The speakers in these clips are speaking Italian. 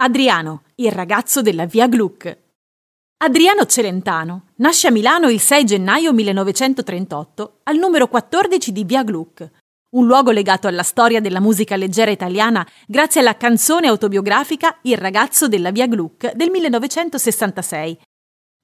Adriano, il ragazzo della via Gluck. Adriano Celentano nasce a Milano il 6 gennaio 1938 al numero 14 di via Gluck, un luogo legato alla storia della musica leggera italiana grazie alla canzone autobiografica Il ragazzo della via Gluck del 1966.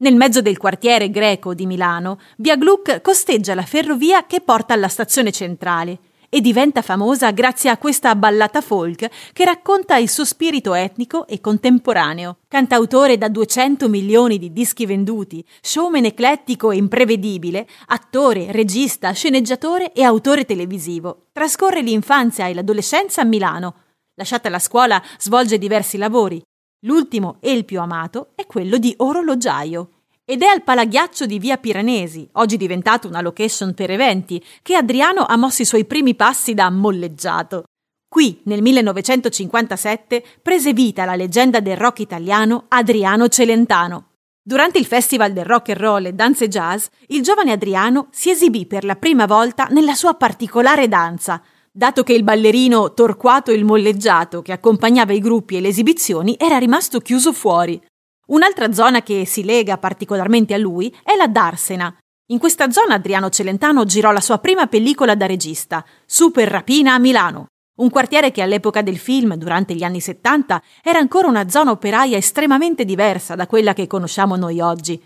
Nel mezzo del quartiere greco di Milano, via Gluck costeggia la ferrovia che porta alla stazione centrale e diventa famosa grazie a questa ballata folk che racconta il suo spirito etnico e contemporaneo. Cantautore da 200 milioni di dischi venduti, showman eclettico e imprevedibile, attore, regista, sceneggiatore e autore televisivo. Trascorre l'infanzia e l'adolescenza a Milano. Lasciata la scuola, svolge diversi lavori. L'ultimo e il più amato è quello di orologiaio. Ed è al Palaghiaccio di Via Piranesi, oggi diventato una location per eventi, che Adriano ha mosso i suoi primi passi da molleggiato. Qui, nel 1957, prese vita la leggenda del rock italiano Adriano Celentano. Durante il Festival del Rock and Roll e Danze Jazz, il giovane Adriano si esibì per la prima volta nella sua particolare danza, dato che il ballerino torquato il molleggiato che accompagnava i gruppi e le esibizioni era rimasto chiuso fuori. Un'altra zona che si lega particolarmente a lui è la Darsena. In questa zona Adriano Celentano girò la sua prima pellicola da regista, Super Rapina a Milano, un quartiere che all'epoca del film, durante gli anni 70, era ancora una zona operaia estremamente diversa da quella che conosciamo noi oggi.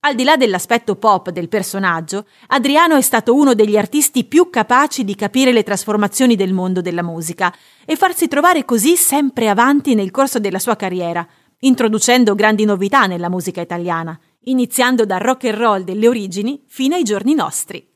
Al di là dell'aspetto pop del personaggio, Adriano è stato uno degli artisti più capaci di capire le trasformazioni del mondo della musica e farsi trovare così sempre avanti nel corso della sua carriera, introducendo grandi novità nella musica italiana, iniziando dal rock and roll delle origini fino ai giorni nostri.